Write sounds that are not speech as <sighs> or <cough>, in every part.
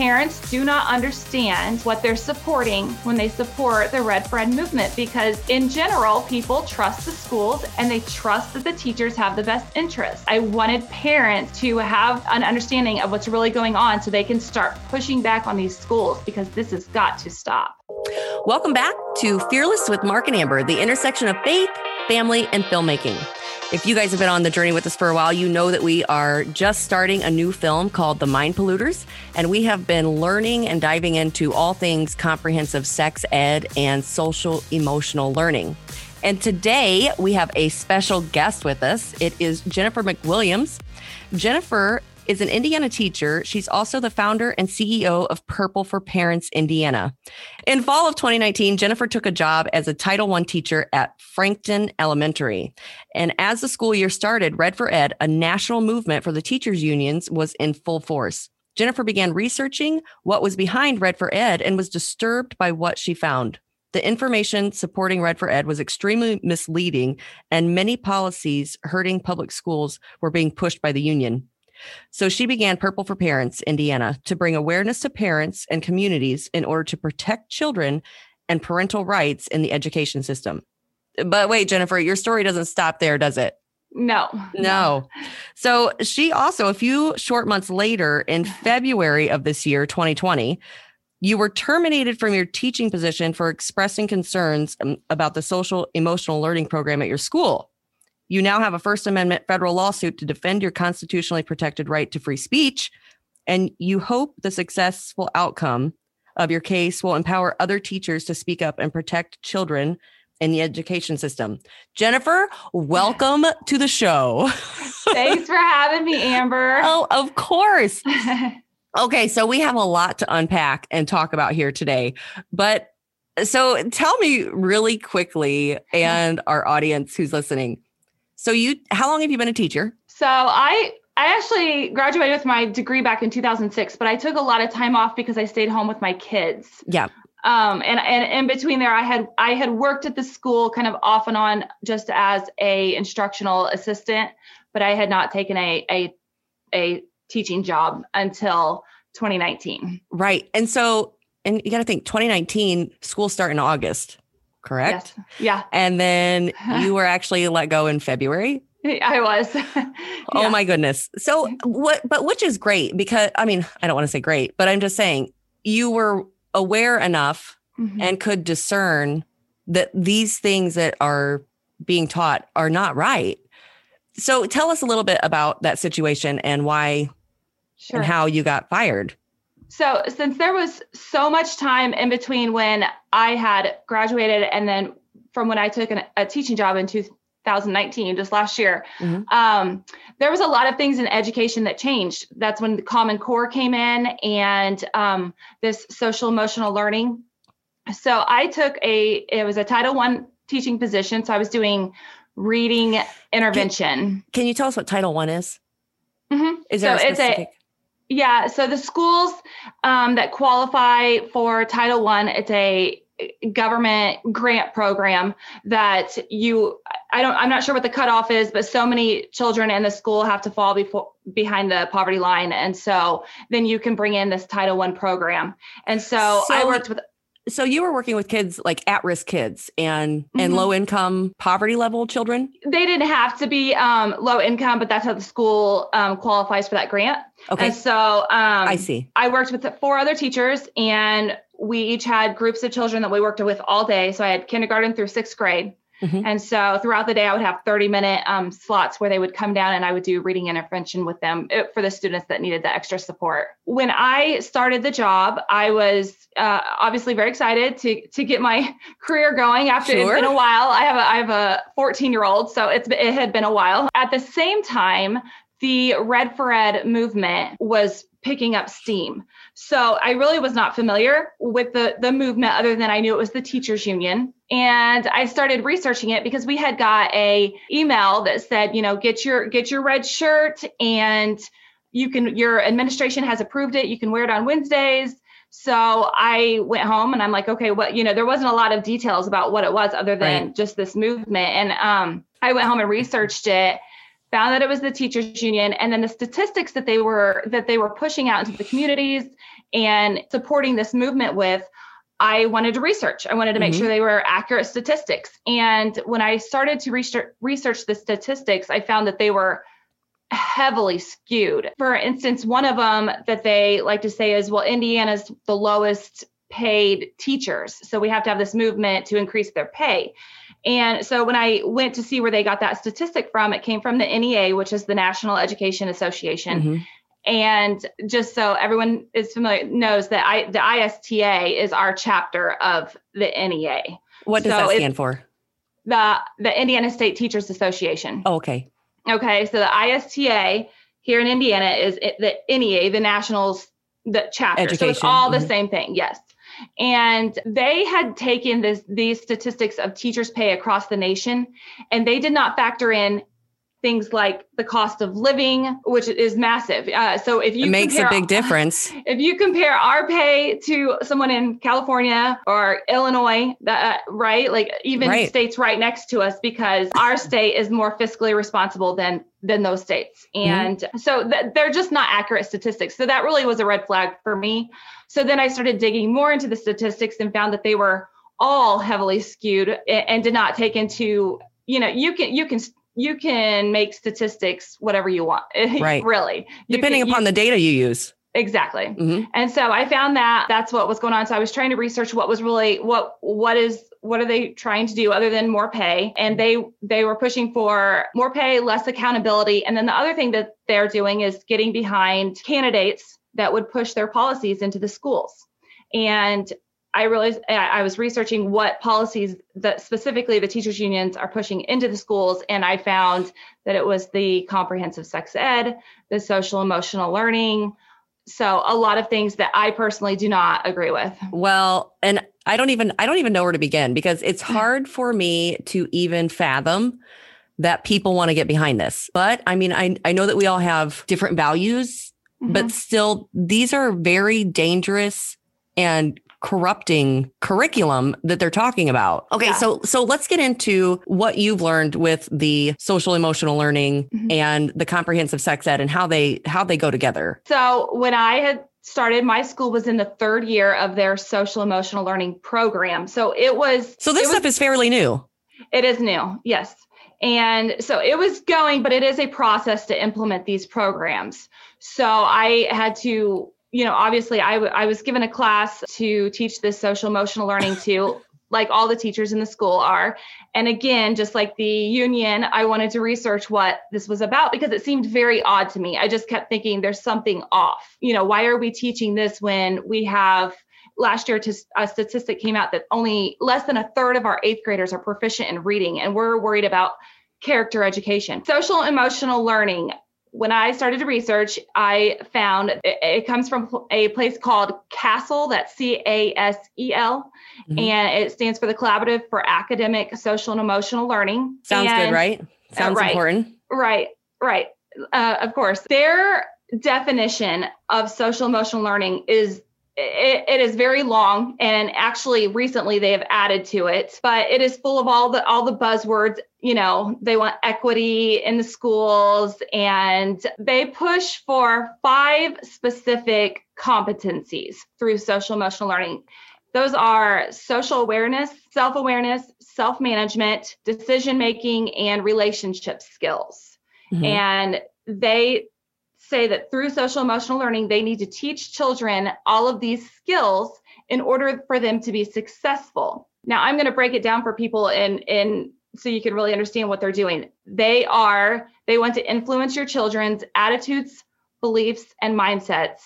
parents do not understand what they're supporting when they support the Red Ed movement because, in general, people trust the schools and they trust that the teachers have the best interests. I wanted parents to have an understanding of what's really going on so they can start pushing back on these schools because this has got to stop. Welcome back to Fearless with Mark and Amber, the intersection of faith, family, and filmmaking. If you guys have been on the journey with us for a while, you know that we are just starting a new film called The Mind Polluters. And we have been learning and diving into all things comprehensive sex ed and social emotional learning. And today we have a special guest with us. It is Jennifer McWilliams. Jennifer is an Indiana teacher. She's also the founder and CEO of Purple for Parents Indiana. In fall of 2019, Jennifer took a job as a Title I teacher at Frankton Elementary. And as the school year started, Red for Ed, a national movement for the teachers unions, was in full force. Jennifer began researching what was behind Red for Ed and was disturbed by what she found. The information supporting Red for Ed was extremely misleading, and many policies hurting public schools were being pushed by the union. So she began Purple for Parents Indiana to bring awareness to parents and communities in order to protect children and parental rights in the education system. But wait, Jennifer, your story doesn't stop there, does it? No. No. So she also, a few short months later, in <sighs> February of this year, 2020, you were terminated from your teaching position for expressing concerns um, about the social emotional learning program at your school. You now have a First Amendment federal lawsuit to defend your constitutionally protected right to free speech. And you hope the successful outcome of your case will empower other teachers to speak up and protect children in the education system. Jennifer, welcome to the show. Thanks for having me, Amber. <laughs> Oh, of course. <laughs> okay, so we have a lot to unpack and talk about here today. But so tell me really quickly, and our audience who's listening, so you how long have you been a teacher? So I I actually graduated with my degree back in 2006, but I took a lot of time off because I stayed home with my kids. Yeah. Um, and, and in between there, I had I had worked at the school kind of off and on just as a instructional assistant, but I had not taken a a a teaching job until 2019. Right. And so and you got to think 2019 school start in August correct? Yes. Yeah. And then <laughs> you were actually let go in February. I was. <laughs> Oh yeah. Oh my goodness. So <laughs> what but which is great because I mean, I don't want to say great, but I'm just saying you were aware enough mm-hmm. and could discern that these things that are being taught are not right. So tell us a little bit about that situation and why sure. and how you got fired. So, since there was so much time in between when I had graduated and then from when I took an, a teaching job in 2019, just last year, mm-hmm. um, there was a lot of things in education that changed. That's when the Common Core came in and um, this social emotional learning. So, I took a, it was a Title One teaching position. So, I was doing reading intervention. Can, can you tell us what Title One is? Mm-hmm. Is there so a specific- it's a yeah, so the schools um, that qualify for Title One, it's a government grant program that you I don't I'm not sure what the cutoff is, but so many children in the school have to fall before behind the poverty line, and so then you can bring in this Title One program. And so, so I worked with so you were working with kids like at-risk kids and mm-hmm. and low income poverty level children? They didn't have to be um, low income but that's how the school um, qualifies for that grant. Okay. And so um, i see. I worked with four other teachers and we each had groups of children that we worked with all day. So i had kindergarten through sixth grade Mm-hmm. And so throughout the day, I would have 30 minute um, slots where they would come down and I would do reading intervention with them uh, for the students that needed the extra support. When I started the job, I was uh, obviously very excited to to get my <laughs> career going after sure. it's been a while. I have a I have a 14 year old, so it's it had been a while. At the same time, the Red for Ed movement was picking up steam. So I really was not familiar with the, the movement other than I knew it was the teachers union. And I started researching it because we had got a email that said, you know, get your get your red shirt and you can your administration has approved it. You can wear it on Wednesdays. So I went home and I'm like, okay, what, you know, there wasn't a lot of details about what it was other than right. just this movement. And um, I went home and researched it found that it was the teachers union and then the statistics that they were that they were pushing out into the communities and supporting this movement with, I wanted to research. I wanted to make mm-hmm. sure they were accurate statistics. And when I started to research, research the statistics, I found that they were heavily skewed. For instance, one of them that they like to say is, well, Indiana's the lowest paid teachers. So we have to have this movement to increase their pay. And so when I went to see where they got that statistic from, it came from the NEA, which is the National Education Association. Mm-hmm. And just so everyone is familiar, knows that I, the ISTA is our chapter of the NEA. What does so that stand for? The the Indiana State Teachers Association. Oh, okay. Okay, so the ISTA here in Indiana is the NEA, the Nationals, the chapter. Education. So it's all the mm-hmm. same thing. Yes. And they had taken this, these statistics of teachers' pay across the nation, and they did not factor in things like the cost of living, which is massive. Uh, so if you it makes compare, a big difference. <laughs> If you compare our pay to someone in California or Illinois, that, uh, right, like even right. states right next to us, because our state is more fiscally responsible than than those states, mm-hmm. and mm-hmm. so th- they're just not accurate statistics. So that really was a red flag for me. So then I started digging more into the statistics and found that they were all heavily skewed and, did not take into you know you can you can you can make statistics whatever you want. <laughs> Right. really. You Depending can, upon you, the data you use. Exactly. Mm-hmm. And so I found that that's what was going on. So I was trying to research what was really what what is what are they trying to do other than more pay? And they they were pushing for more pay, less accountability. And then the other thing that they're doing is getting behind candidates that would push their policies into the schools. And I realized I was researching what policies that specifically the teachers unions are pushing into the schools, and I found that it was the comprehensive sex ed, the social emotional learning. So a lot of things that I personally do not agree with. Well, and I don't even I don't even know where to begin because it's <laughs> hard for me to even fathom that people want to get behind this. But I mean, I I know that we all have different values, mm-hmm. but still these are very dangerous and corrupting curriculum that they're talking about. Okay, yeah. so so let's get into what you've learned with the social emotional learning mm-hmm. and the comprehensive sex ed and how they how they go together. So when I had started my school was in the third year of their social emotional learning program. So it was So this stuff was, is fairly new. It is new. Yes. And so it was going, but it is a process to implement these programs. So I had to you know, obviously I, w- I was given a class to teach this social emotional learning to, <laughs> like all the teachers in the school are. And again, just like the union, I wanted to research what this was about because it seemed very odd to me. I just kept thinking there's something off. You know, why are we teaching this when we have last year a statistic came out that only less than a third of our eighth graders are proficient in reading and we're worried about character education social emotional learning when I started to research, I found it, it, comes from a place called CASEL, that's C A S E L, mm-hmm. and it stands for the Collaborative for Academic, Social, and Emotional Learning. Sounds and, good, right? Sounds uh, right, important. Right, right. Uh, of course. Their definition of social emotional learning is it, it is very long and actually recently they have added to it but it is full of all the all the buzzwords you know they want equity in the schools and they push for five specific competencies through social emotional learning those are social awareness self-awareness self-management decision making and relationship skills mm-hmm. and they say that through social emotional learning, they need to teach children all of these skills in order for them to be successful. Now, I'm going to break it down for people in in so you can really understand what they're doing. They are they want to influence your children's attitudes, beliefs, and mindsets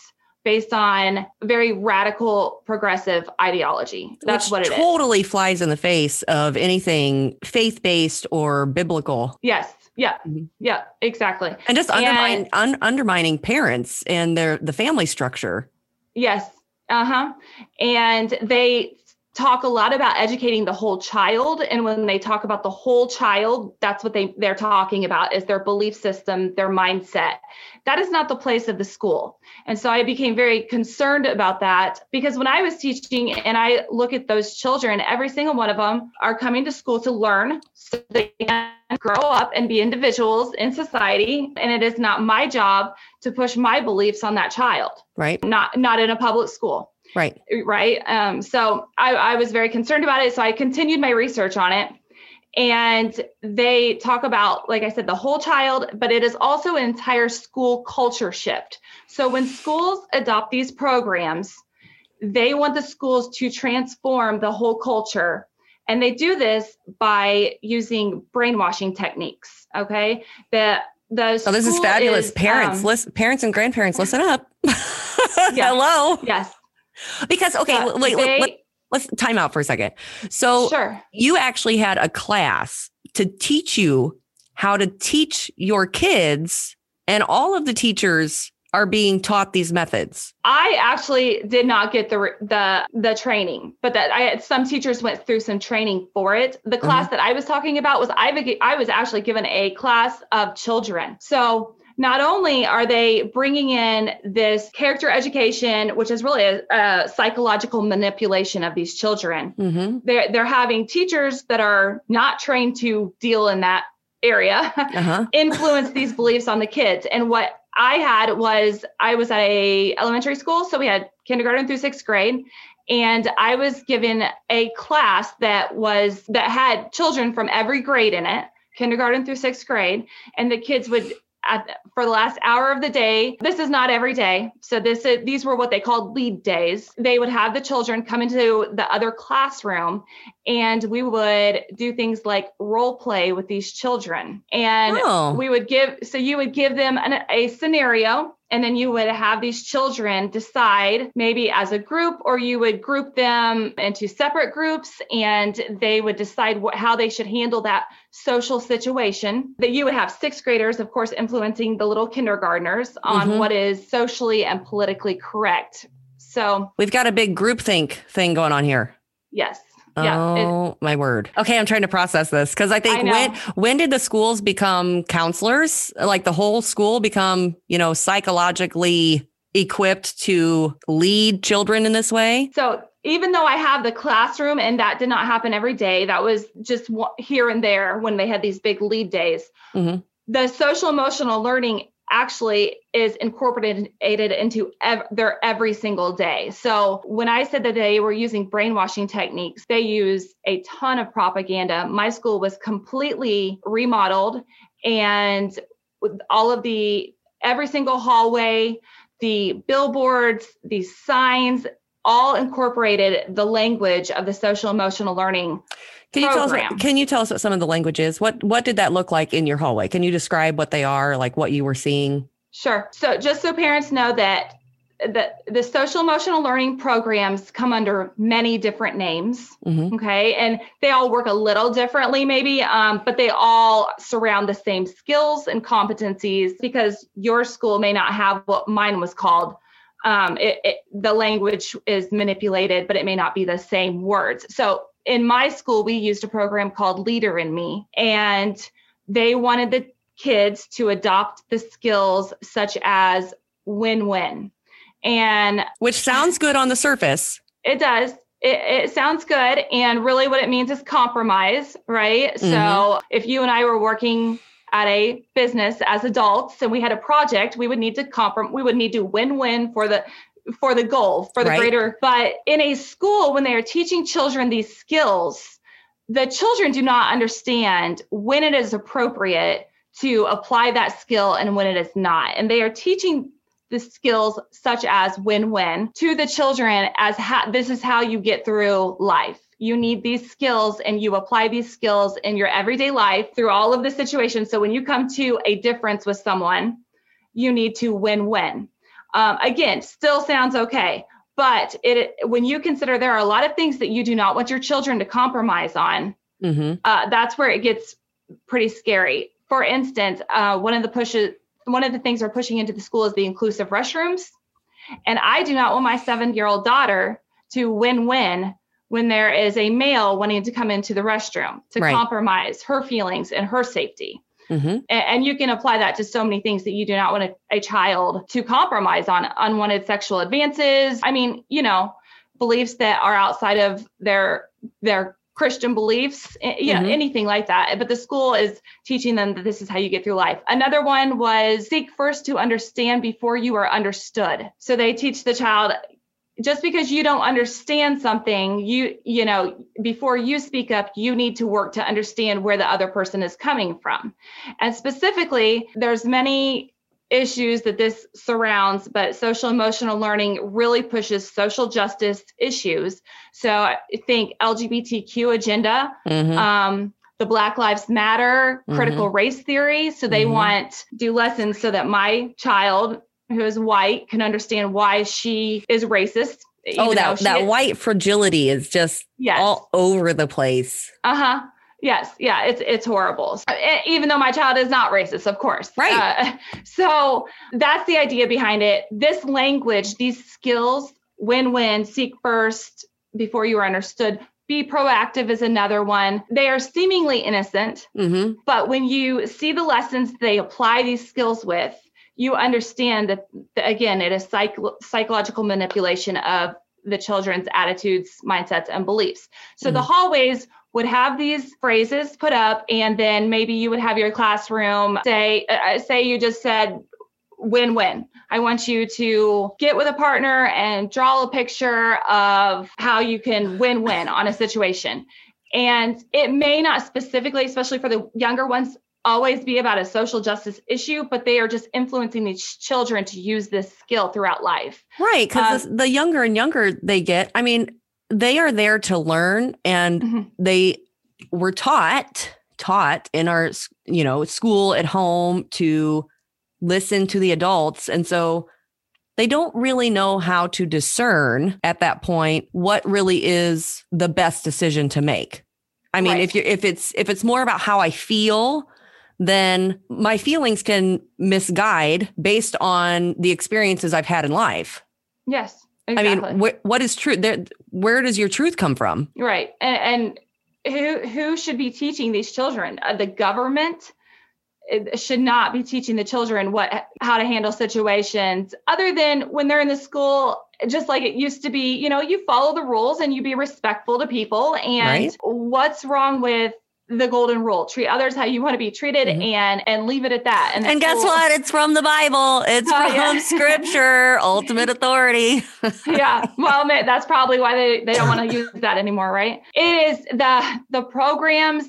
based on very radical progressive ideology. That's Which what it totally is. totally flies in the face of anything faith-based or biblical. Yes. Yeah. Mm-hmm. Yeah, exactly. And just undermine, un- undermining parents and their the family structure. Yes. Uh-huh. And they talk a lot about educating the whole child and when they talk about the whole child that's what they they're talking about is their belief system their mindset. That is not the place of the school. And so i became very concerned about that because when i was teaching and i look at those children every single one of them are coming to school to learn so they can grow up and be individuals in society. And it is not my job to push my beliefs on that child. Right. Not not in a public school Right. Right. Um, so I, I was very concerned about it. So I continued my research on it. And they talk about, like I said, the whole child, but it is also an entire school culture shift. So when schools adopt these programs, they want the schools to transform the whole culture. And they do this by using brainwashing techniques. Okay. The the oh, this is fabulous. Is, parents, um, listen, parents and grandparents, listen up. <laughs> Hello. Yes. Because okay, yeah, wait, they, let, let's time out for a second. So sure. you actually had a class to teach you how to teach your kids, and all of the teachers are being taught these methods. I actually did not get the the the training, but that I had some teachers went through some training for it. The class uh-huh. that I was talking about was I I was actually given a class of children. So not only are they bringing in this character education, which is really a, a psychological manipulation of these children, mm-hmm. they're, they're having teachers that are not trained to deal in that area <laughs> uh-huh. influence these beliefs on the kids. And what I had was I was at a elementary school, so we had kindergarten through sixth grade, and I was given a class that was that had children from every grade in it kindergarten through sixth grade and the kids would at, for the last hour of the day. This is not every day. So this is, these were what they called lead days. They would have the children come into the other classroom and we would do things like role play with these children. And oh. we would give so you would give them an, a scenario and then you would have these children decide maybe as a group or you would group them into separate groups and they would decide what, how they should handle that social situation. That you would have sixth graders of course influencing the little kindergartners on mm-hmm. what is socially and politically correct. So we've got a big group think thing going on here. Yes yeah, oh it, my word. Okay, I'm trying to process this because I think I when when did the schools become counselors? Like the whole school become, you know, psychologically equipped to lead children in this way? So even though I have the classroom and that did not happen every day, that was just here and there when they had these big lead days. Mm-hmm. The social emotional learning actually is incorporated into ev- their every single day. So when I said that they were using brainwashing techniques, they use a ton of propaganda. My school was completely remodeled and all of the every single hallway, the billboards, the signs, all incorporated the language of the social emotional learning can you tell us? Can you tell us what some of the language is? What What did that look like in your hallway? Can you describe what they are, like what you were seeing? Sure. So just so parents know that the the social emotional learning programs come under many different names. Mm-hmm. Okay, and they all work a little differently, maybe, um, but they all surround the same skills and competencies because your school may not have what mine was called um, it, it, the language is manipulated, but it may not be the same words. So in my school, we used a program called Leader in Me, and they wanted the kids to adopt the skills such as win win. And which sounds good on the surface. It does. It, it, sounds good. And really, what it means is compromise, right? Mm-hmm. So if you and I were working at a business as adults and we had a project, we would need to compromise, we would need to win win for the for the goal, for the right. greater. But in a school, when they are teaching children these skills, the children do not understand when it is appropriate to apply that skill and when it is not. And they are teaching the skills such as win-win to the children as ha- this is how you get through life. You need these skills and you apply these skills in your everyday life through all of the situations. So when you come to a difference with someone, you need to win-win. Um, again, still sounds okay. But it when you consider there are a lot of things that you do not want your children to compromise on, mm-hmm. uh, that's where it gets pretty scary. For instance, uh, one of the pushes, one of the things we're pushing into the school is the inclusive restrooms, and I do not want my seven-year-old daughter to win-win when there is a male wanting to come into the restroom to right. compromise her feelings and her safety. Mm-hmm. And you can apply that to so many things that you do not want a, a child to compromise on unwanted sexual advances. I mean, you know, beliefs that are outside of their their Christian beliefs, eh, you know, mm-hmm. anything like that. But the school is teaching them that this is how you get through life. Another one was seek first to understand before you are understood. So they teach the child just because you don't understand something, you you know, before you speak up, you need to work to understand where the other person is coming from. And specifically, there's many issues that this surrounds, but social emotional learning really pushes social justice issues. So I think LGBTQ agenda, mm-hmm. um, the Black Lives Matter, mm-hmm. critical race theory. So they mm-hmm. want do lessons so that my child who is white can understand why she is racist. Oh, that that is. white fragility is just yes. all over the place. Uh huh. Yes, yeah, it's it's horrible. Even though my child is not racist, of course. Right. Uh, <laughs> so that's the idea behind it. This language, these skills, win-win, seek first before you are understood. Be proactive is another one. They are seemingly innocent, mm-hmm. but when you see the lessons they apply these skills with, you understand that again, it is psych- psychological manipulation of the children's attitudes, mindsets, and beliefs. So mm-hmm. the hallways would have these phrases put up and then maybe you would have your classroom say uh, uh, say you just said win-win i want you to get with a partner and draw a picture of how you can win-win on a situation and it may not specifically especially for the younger ones always be about a social justice issue, but they are just influencing these children to use this skill throughout life. Right. Because um, the younger and younger they get, I mean, they are there to learn and mm-hmm. they were taught taught in our you know school at home to listen to the adults and so they don't really know how to discern at that point what really is the best decision to make i mean right. if you if it's if it's more about how i feel then my feelings can misguide based on the experiences i've had in life yes Exactly. I mean, wh- what is true? There, where does your truth come from? Right, and, and who who should be teaching these children? Uh, the government should not be teaching the children what how to handle situations other than when they're in the school just like it used to be you know you follow the rules and you be respectful to people and right. what's wrong with the golden rule. Treat others how you want to be treated mm-hmm. and and leave it at that. And, and guess what? It's from the bible. It's oh, from yeah. <laughs> scripture. Ultimate authority. <laughs> Yeah. Well that's probably why they, they don't want to use that anymore right? It is the the programs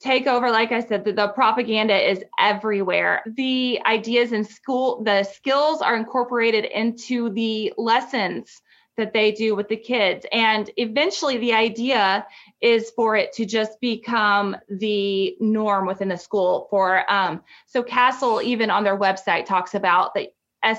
take over like i said the, the propaganda is everywhere. The ideas in school the skills are incorporated into the lessons that they do with the kids. And eventually, the idea is for it to just become the norm within the school. For um, so CASEL even on their website, talks about the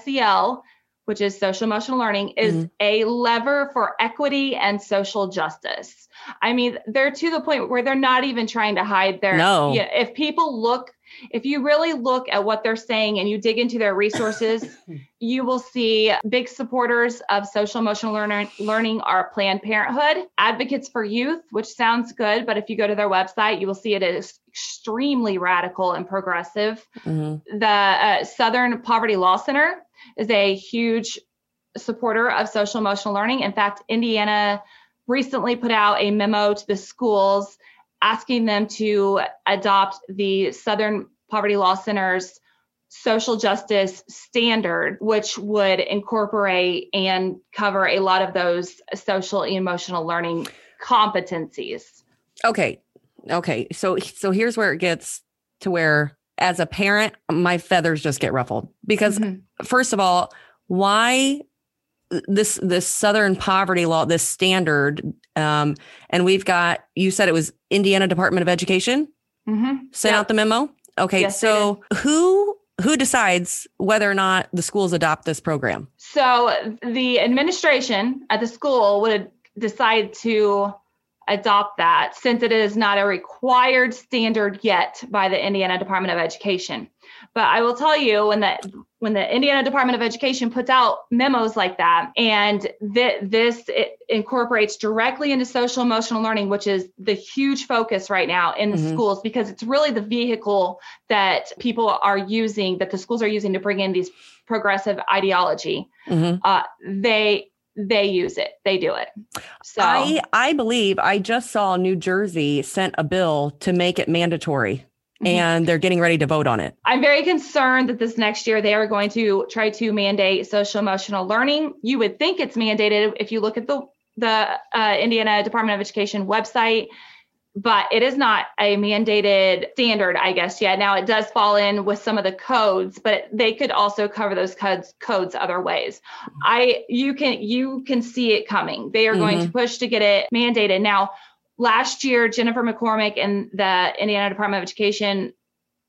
SEL, which is social emotional learning, is mm-hmm. a lever for equity and social justice. I mean, they're to the point where they're not even trying to hide their. No. Yeah, if people look if you really look at what they're saying and you dig into their resources, <coughs> you will see big supporters of social emotional learner, learning are Planned Parenthood, Advocates for Youth, which sounds good, but if you go to their website, you will see it is extremely radical and progressive. Mm-hmm. The uh, Southern Poverty Law Center is a huge supporter of social emotional learning. In fact, Indiana recently put out a memo to the schools asking them to adopt the Southern Poverty Law Center's social justice standard, which would incorporate and cover a lot of those social and emotional learning competencies. Okay. Okay. So so here's where it gets to where as a parent, my feathers just get ruffled because mm-hmm. first of all, why this this southern poverty law this standard um, and we've got you said it was indiana department of education mm-hmm. sent out the memo okay yes, so who who decides whether or not the schools adopt this program? So the administration at the school would decide to adopt that since it is not a required standard yet by the Indiana Department of Education. But I will tell you when the when the Indiana Department of Education puts out memos like that, and th- this incorporates directly into social emotional learning, which is the huge focus right now in the mm-hmm. schools, because it's really the vehicle that people are using, that the schools are using to bring in these progressive ideology. Mm-hmm. Uh, they they use it they do it so i i believe i just saw new jersey sent a bill to make it mandatory mm-hmm. and they're getting ready to vote on it. I'm very concerned that this next year they are going to try to mandate social emotional learning. You would think it's mandated if you look at the the uh, Indiana Department of Education website but it is not a mandated standard, I guess, yet. Now it does fall in with some of the codes, but they could also cover those codes codes other ways. I you can you can see it coming. They are mm-hmm. going to mm-hmm. push to get it mandated. Now, last year, Jennifer McCormick and the Indiana Department of Education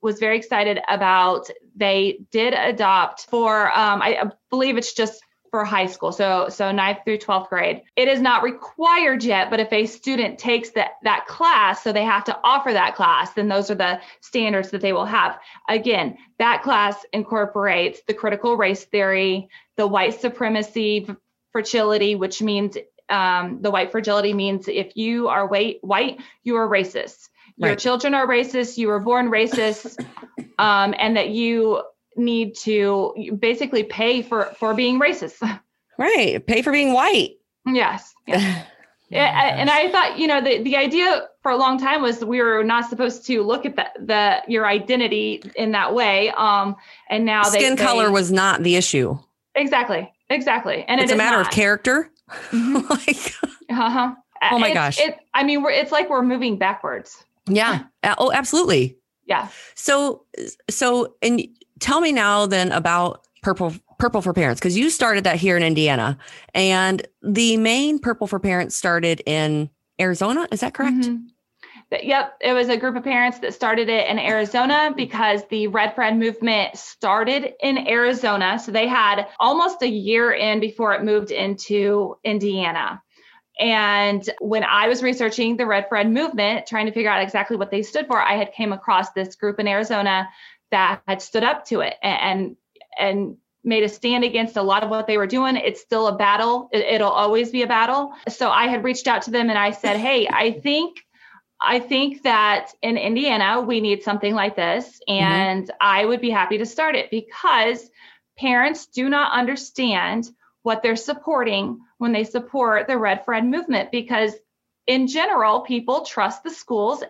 was very excited about they did adopt for um, I believe it's just for high school. So so ninth through 12th grade. It is not required yet, but if a student takes that that class, so they have to offer that class, then those are the standards that they will have. Again, that class incorporates the critical race theory, the white supremacy fragility, which means um, the white fragility means if you are white, white, you are racist. Your right. children are racist. You were born racist, <coughs> um, and that you need to basically pay for for being racist. <laughs> Right, pay for being white. Yes. <laughs> Yeah. yeah, and I thought, you know, the, the idea for a long time was we were not supposed to look at the, the your identity in that way. Um, and now they skin they, color was not the issue. Exactly, exactly, and it's it a matter not. of character. Mm-hmm. <laughs> like, uh-huh. Oh my gosh! It, I mean, we're it's like we're moving backwards. Yeah. oh, absolutely. Yeah. So, so, and tell me now then about Purple Purple for Parents because you started that here in Indiana, and the main Purple for Parents started in Arizona. Is that correct? Mm-hmm. Yep, it was a group of parents that started it in Arizona because the Red for Ed movement started in Arizona. So they had almost a year in before it moved into Indiana. And when I was researching the Red for Ed movement, trying to figure out exactly what they stood for, I had came across this group in Arizona that had stood up to it and and made a stand against a lot of what they were doing. It's still a battle. It, will always be a battle. So I had reached out to them and I said, "Hey, I <laughs> think I think that in Indiana we need something like this mm-hmm. and mm-hmm. I would be happy to start it because parents do not understand what they're supporting when they support the Red for Ed movement because in general people trust the schools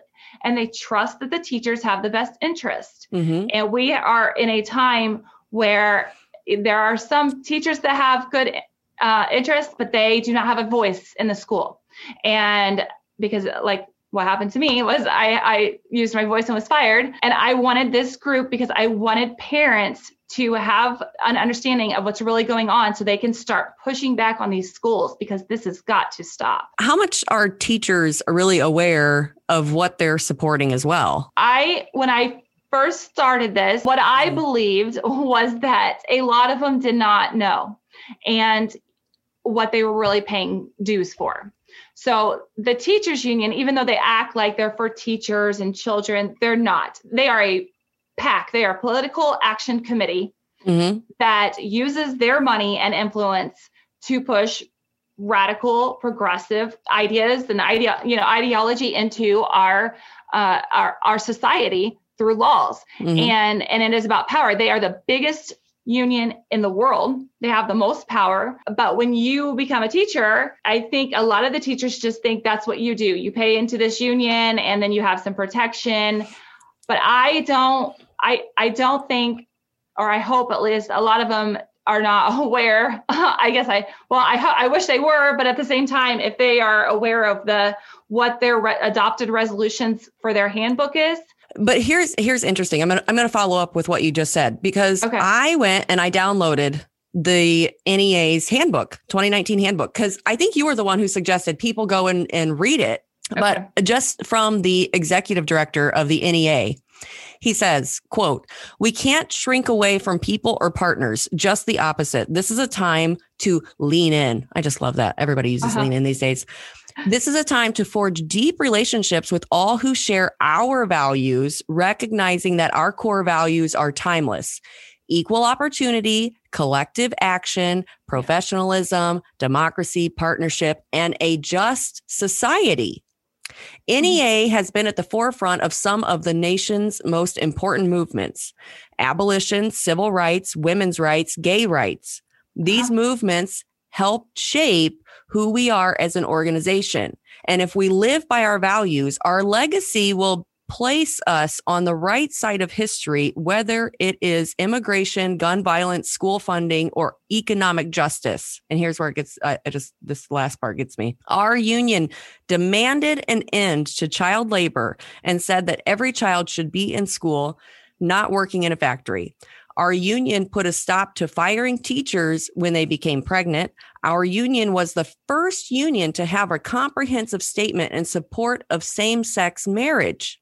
and they trust that the teachers have the best interest. Mm-hmm. And we are in a time where there are some teachers that have good uh, interest, but they do not have a voice in the school. And because, like, what happened to me was I, I used my voice and was fired. And I wanted this group because I wanted parents to have an understanding of what's really going on so they can start pushing back on these schools because this has got to stop. How much are teachers really aware of what they're supporting as well? I, when I first started this, what I mm-hmm. believed was that a lot of them did not know and what they were really paying dues for. So the teachers union, even though they act like they're for teachers and children, they're not. They are a PAC, they are a political action committee mm-hmm. that uses their money and influence to push radical progressive ideas and idea you know ideology into our uh, our our society through laws mm-hmm. and and it is about power they are the biggest union in the world they have the most power but when you become a teacher i think a lot of the teachers just think that's what you do you pay into this union and then you have some protection but i don't I I don't think, or I hope at least, a lot of them are not <laughs> aware. <laughs> I guess I well I I wish they were, but at the same time, if they are aware of the what their re- adopted resolutions for their handbook is. But here's here's interesting. I'm gonna I'm gonna follow up with what you just said because okay. I went and I downloaded the NEA's handbook, 2019 handbook, because I think you were the one who suggested people go and, and read it. Okay. But just from the executive director of the NEA, he says, quote, we can't shrink away from people or partners, just the opposite. This is a time to lean in. I just love that. Everybody uses uh-huh. lean in these days. This is a time to forge deep relationships with all who share our values, recognizing that our core values are timeless equal opportunity, collective action, professionalism, democracy, partnership, and a just society. NEA has been at the forefront of some of the nation's most important movements abolition, civil rights, women's rights, gay rights. These movements helped shape who we are as an organization. And if we live by our values, our legacy will place us on the right side of history, whether it is immigration, gun violence, school funding, or economic justice. And here's where it gets, uh, I just, this last part gets me. Our union demanded an end to child labor and said that every child should be in school, not working in a factory. Our union put a stop to firing teachers when they became pregnant. Our union was the first union to have a comprehensive statement in support of same sex marriage.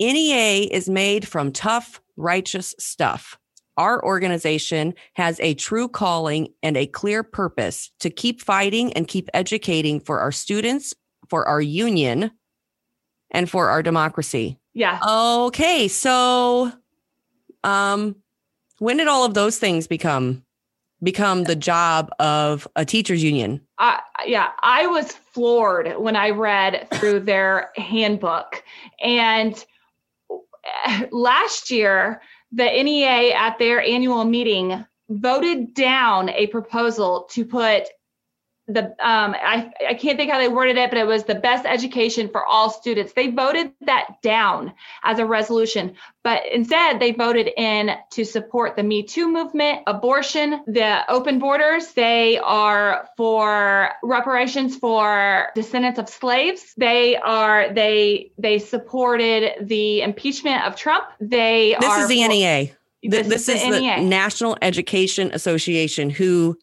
NEA is made from tough, righteous stuff. Our organization has a true calling and a clear purpose to keep fighting and keep educating for our students, for our union, and for our democracy. Yeah. Okay. So, um, when did all of those things become become the job of a teachers union? Uh, yeah, I was floored when I read through <laughs> their handbook. And last year, the NEA at their annual meeting voted down a proposal to put the um, I, I can't think how they worded it, but it was the best education for all students. They voted that down as a resolution, but instead they voted in to support the Me Too movement, abortion, the open borders. They are for reparations for descendants of slaves. They are they they supported the impeachment of Trump. They are this is the for, NEA. This, this is, is the, the NEA. National Education Association who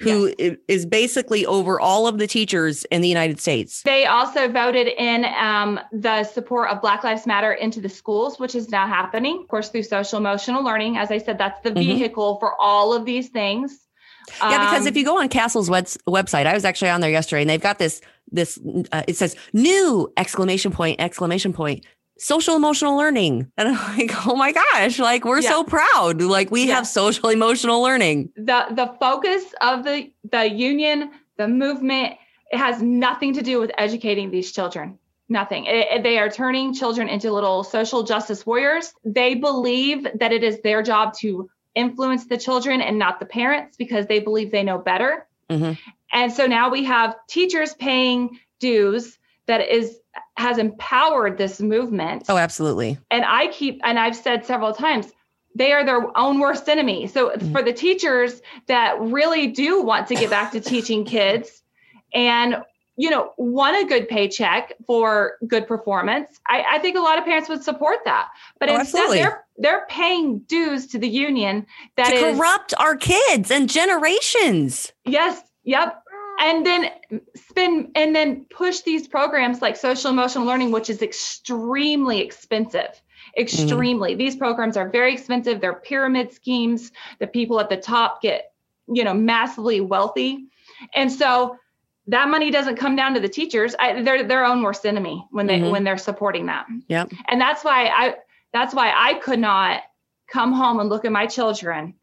who i- is basically over all of the teachers in the United States. They also voted in um, the support of Black Lives Matter into the schools, which is now happening, of course, through social emotional learning. As I said, that's the Mhm. vehicle for all of these things. Yeah, because Um, if you go on CASEL's web- website, I was actually on there yesterday, and they've got this this uh, it says new exclamation point exclamation point social emotional learning, <laughs> and I'm like, oh my gosh, like we're Yeah. so proud, like we Yeah. have social emotional learning. the the focus of the the union, the movement, it has nothing to do with educating these children. Nothing. It- it- they are turning children into little social justice warriors. They believe that it is their job to influence the children and not the parents because they believe they know better. Mhm. And so now we have teachers paying dues that is has empowered this movement Oh, absolutely. and I keep and I've said several times they are their own worst enemy. So Mm. for the teachers that really do want to get back to teaching kids and you know want a good paycheck for good performance, I, I think a lot of parents would support that. But Oh, instead absolutely. they're they're paying dues to the union that to is corrupt our kids and generations. yes, yep. And then spend and then push these programs like social emotional learning, which is extremely expensive. Extremely. These programs are very expensive. They're pyramid schemes. The people at the top get, you know, massively wealthy. And so that money doesn't come down to the teachers. I, they're their own worst enemy when they Mhm. when they're supporting that. Yep. And that's why I that's why I could not come home and look at my children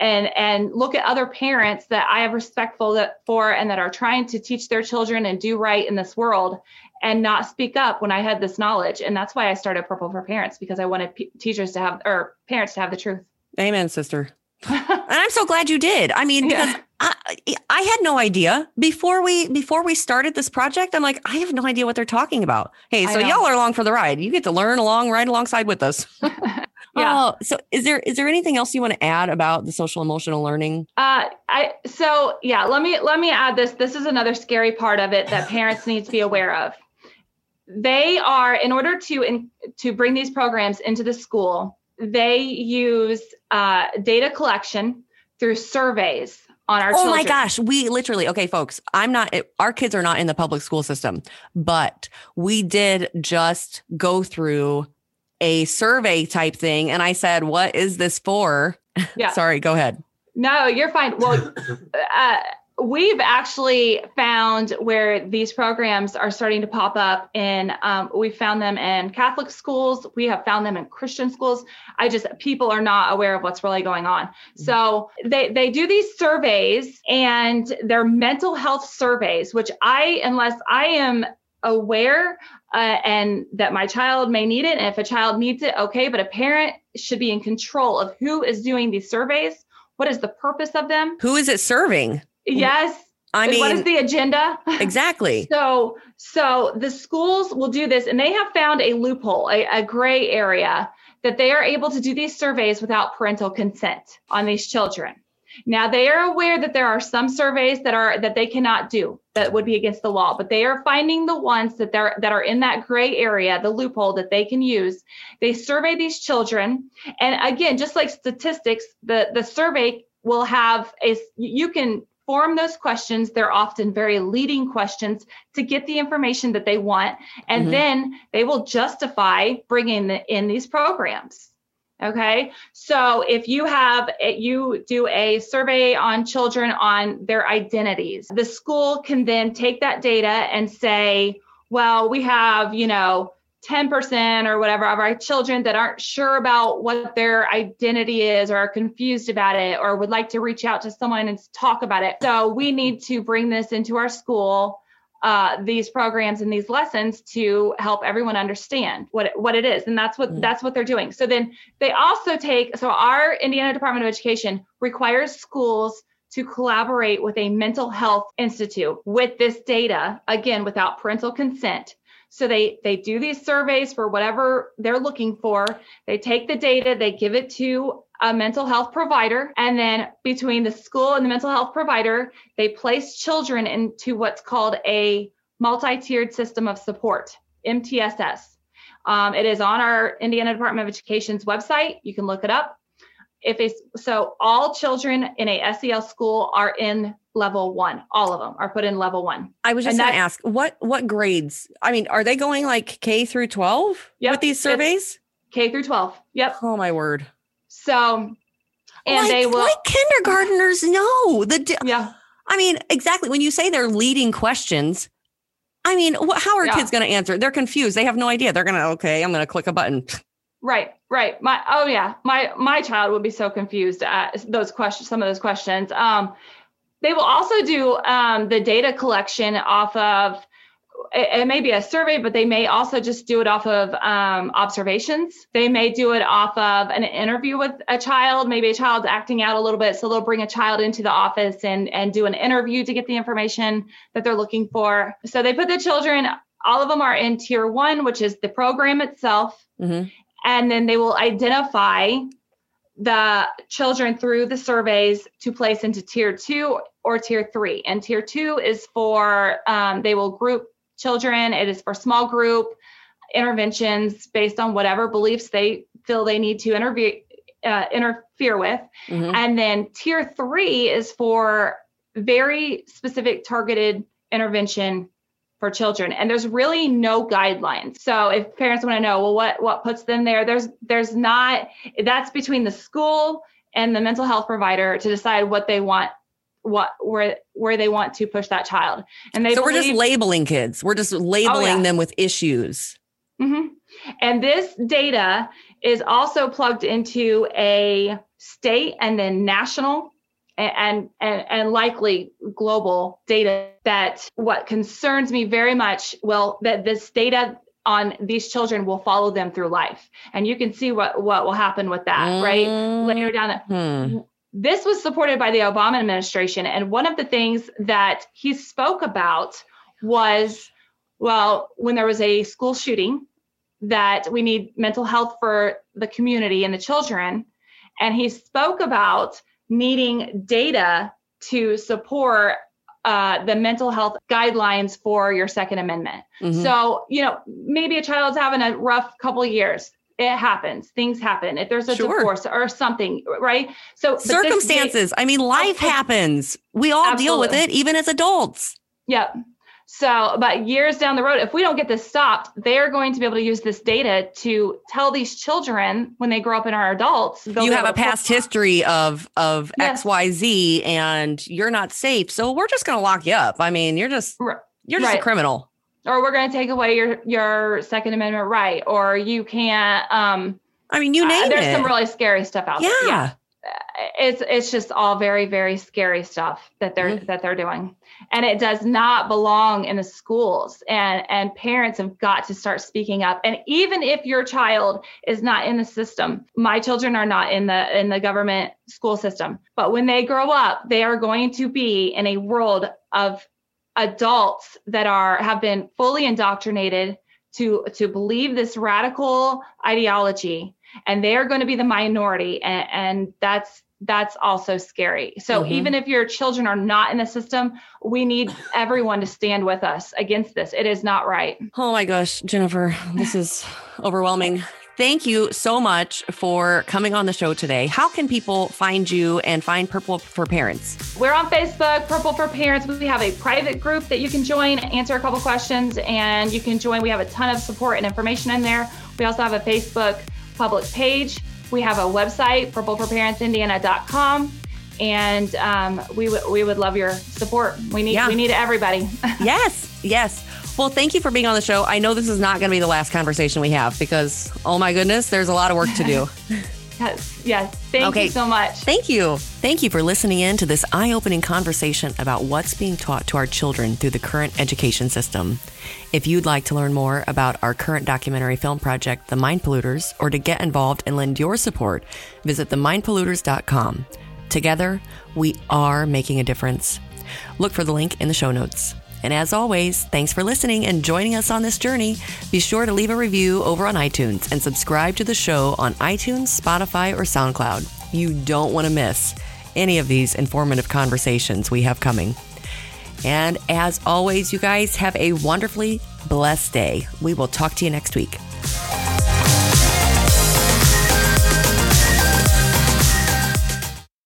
and and look at other parents that I have respectful that, for and that are trying to teach their children and do right in this world and not speak up when I had this knowledge. And that's why I started Purple for Parents because I wanted p- teachers to have or parents to have the truth. Amen, sister. <laughs> And I'm so glad you did. I mean, because Yeah. I, I had no idea before we before we started this project. I'm like, I have no idea what they're talking about. Hey, so y'all are along for the ride. You get to learn along, right alongside with us. <laughs> Yeah. Oh, so is there is there anything else you want to add about the social emotional learning? Uh, I so yeah. Let me let me add this. This is another scary part of it that <laughs> parents need to be aware of. They are in order to in, to bring these programs into the school. They use uh, data collection through surveys on our oh children. my gosh, we literally okay, folks. I'm not. Our kids are not in the public school system, but we did just go through a survey type thing, and I said, "What is this for?" Yeah. <laughs> Sorry, go ahead. No, you're fine. Well, <coughs> uh, we've actually found where these programs are starting to pop up in um, we found them in catholic schools we have found them in christian schools i just people are not aware of what's really going on mm-hmm. so they they do these surveys and they're mental health surveys which i unless i am aware uh, and that my child may need it and if a child needs it okay but a parent should be in control of who is doing these surveys what is the purpose of them who is it serving Yes. I mean, what is the agenda? <laughs> Exactly. so, so the schools will do this, and they have found a loophole, a, a gray area that they are able to do these surveys without parental consent on these children. Now they are aware that there are some surveys that are that they cannot do that would be against the law, but they are finding the ones that they're that are in that gray area, the loophole that they can use. They survey these children, and again, just like statistics, the the survey will have a you can form those questions. They're often very leading questions to get the information that they want. And mm-hmm. then they will justify bringing in these programs. Okay. So if you have, you do a survey on children on their identities, the school can then take that data and say, well, we have, you know, 10% or whatever of our children that aren't sure about what their identity is or are confused about it or would like to reach out to someone and talk about it. So we need to bring this into our school, uh, these programs and these lessons to help everyone understand what it, what it is. And that's what mm-hmm. that's what they're doing. So then they also take so our Indiana Department of Education requires schools to collaborate with a mental health institute with this data again without parental consent so they they do these surveys for whatever they're looking for. They take the data, they give it to a mental health provider, and then between the school and the mental health provider, they place children into what's called a multi-tiered system of support, MTSS. Um, it is on our Indiana Department of Education's website. You can look it up. If a, so, all children in a SEL school are in level one. All of them are put in level one. I was just going to ask what what grades? I mean, are they going like K through twelve yep, with these surveys? K through twelve. Yep. Oh my word. So, and like, they will like kindergartners know the. yeah. I mean, exactly. When you say they're leading questions, I mean, how are yeah. kids going to answer? They're confused. They have no idea. They're going to okay. I'm going to click a button. Right, right. My oh yeah, my my child would be so confused at those questions. Some of those questions. Um, they will also do um, the data collection off of it, it, may be a survey, but they may also just do it off of um, observations. They may do it off of an interview with a child. Maybe a child's acting out a little bit, so they'll bring a child into the office and and do an interview to get the information that they're looking for. So they put the children. All of them are in tier one, which is the program itself, mm-hmm. and then they will identify the children through the surveys to place into tier two or tier three. And tier two is for, um, they will group children, it is for small group interventions based on whatever beliefs they feel they need to interview, uh, interfere with. Mm-hmm. And then tier three is for very specific targeted intervention for children and there's really no guidelines so if parents want to know well what what puts them there there's there's not that's between the school and the mental health provider to decide what they want what where where they want to push that child and they so believe, we're just labeling kids we're just labeling oh, yeah. them with issues mm-hmm. and this data is also plugged into a state and then national and, and and likely global data that what concerns me very much well that this data on these children will follow them through life and you can see what what will happen with that mm. right later down the, hmm. This was supported by the obama administration and one of the things that he spoke about was well when there was a school shooting that we need mental health for the community and the children and he spoke about needing data to support uh, the mental health guidelines for your Second Amendment. Mm-hmm. So, you know, maybe a child's having a rough couple years. It happens. Things happen. If there's a sure. divorce or something, right? So circumstances. I mean, life happens. We all Absolutely. deal with it, even as adults. Yep. So, but years down the road, if we don't get this stopped, they're going to be able to use this data to tell these children when they grow up and are adults. You have a past history of of yes. XYZ and you're not safe. So we're just going to lock you up. I mean, you're just you're just right. a criminal. Or we're going to take away your your second amendment right or you can't um I mean, you uh, name uh, there's it. There's some really scary stuff out yeah. there. Yeah it's it's just all very very scary stuff that they're mm-hmm. that they're doing and it does not belong in the schools and and parents have got to start speaking up and even if your child is not in the system my children are not in the in the government school system but when they grow up they are going to be in a world of adults that are have been fully indoctrinated to to believe this radical ideology and they are going to be the minority and, and that's that's also scary. So mm-hmm. even if your children are not in the system, we need everyone to stand with us against this. It is not right. Oh my gosh, Jennifer, this is overwhelming. Thank you so much for coming on the show today. How can people find you and find Purple for Parents? We're on Facebook, Purple for Parents. We have a private group that you can join, answer a couple questions, and you can join. We have a ton of support and information in there. We also have a Facebook public page. We have a website, purpleforparentsindiana.com, and um, we, w- we would love your support. We need, yeah. we need everybody. <laughs> yes, yes. Well, thank you for being on the show. I know this is not going to be the last conversation we have because, oh my goodness, there's a lot of work to do. <laughs> Yes, yes. Thank okay. you so much. Thank you. Thank you for listening in to this eye opening conversation about what's being taught to our children through the current education system. If you'd like to learn more about our current documentary film project, The Mind Polluters, or to get involved and lend your support, visit themindpolluters.com. Together, we are making a difference. Look for the link in the show notes. And as always, thanks for listening and joining us on this journey. Be sure to leave a review over on iTunes and subscribe to the show on iTunes, Spotify, or SoundCloud. You don't want to miss any of these informative conversations we have coming. And as always, you guys have a wonderfully blessed day. We will talk to you next week.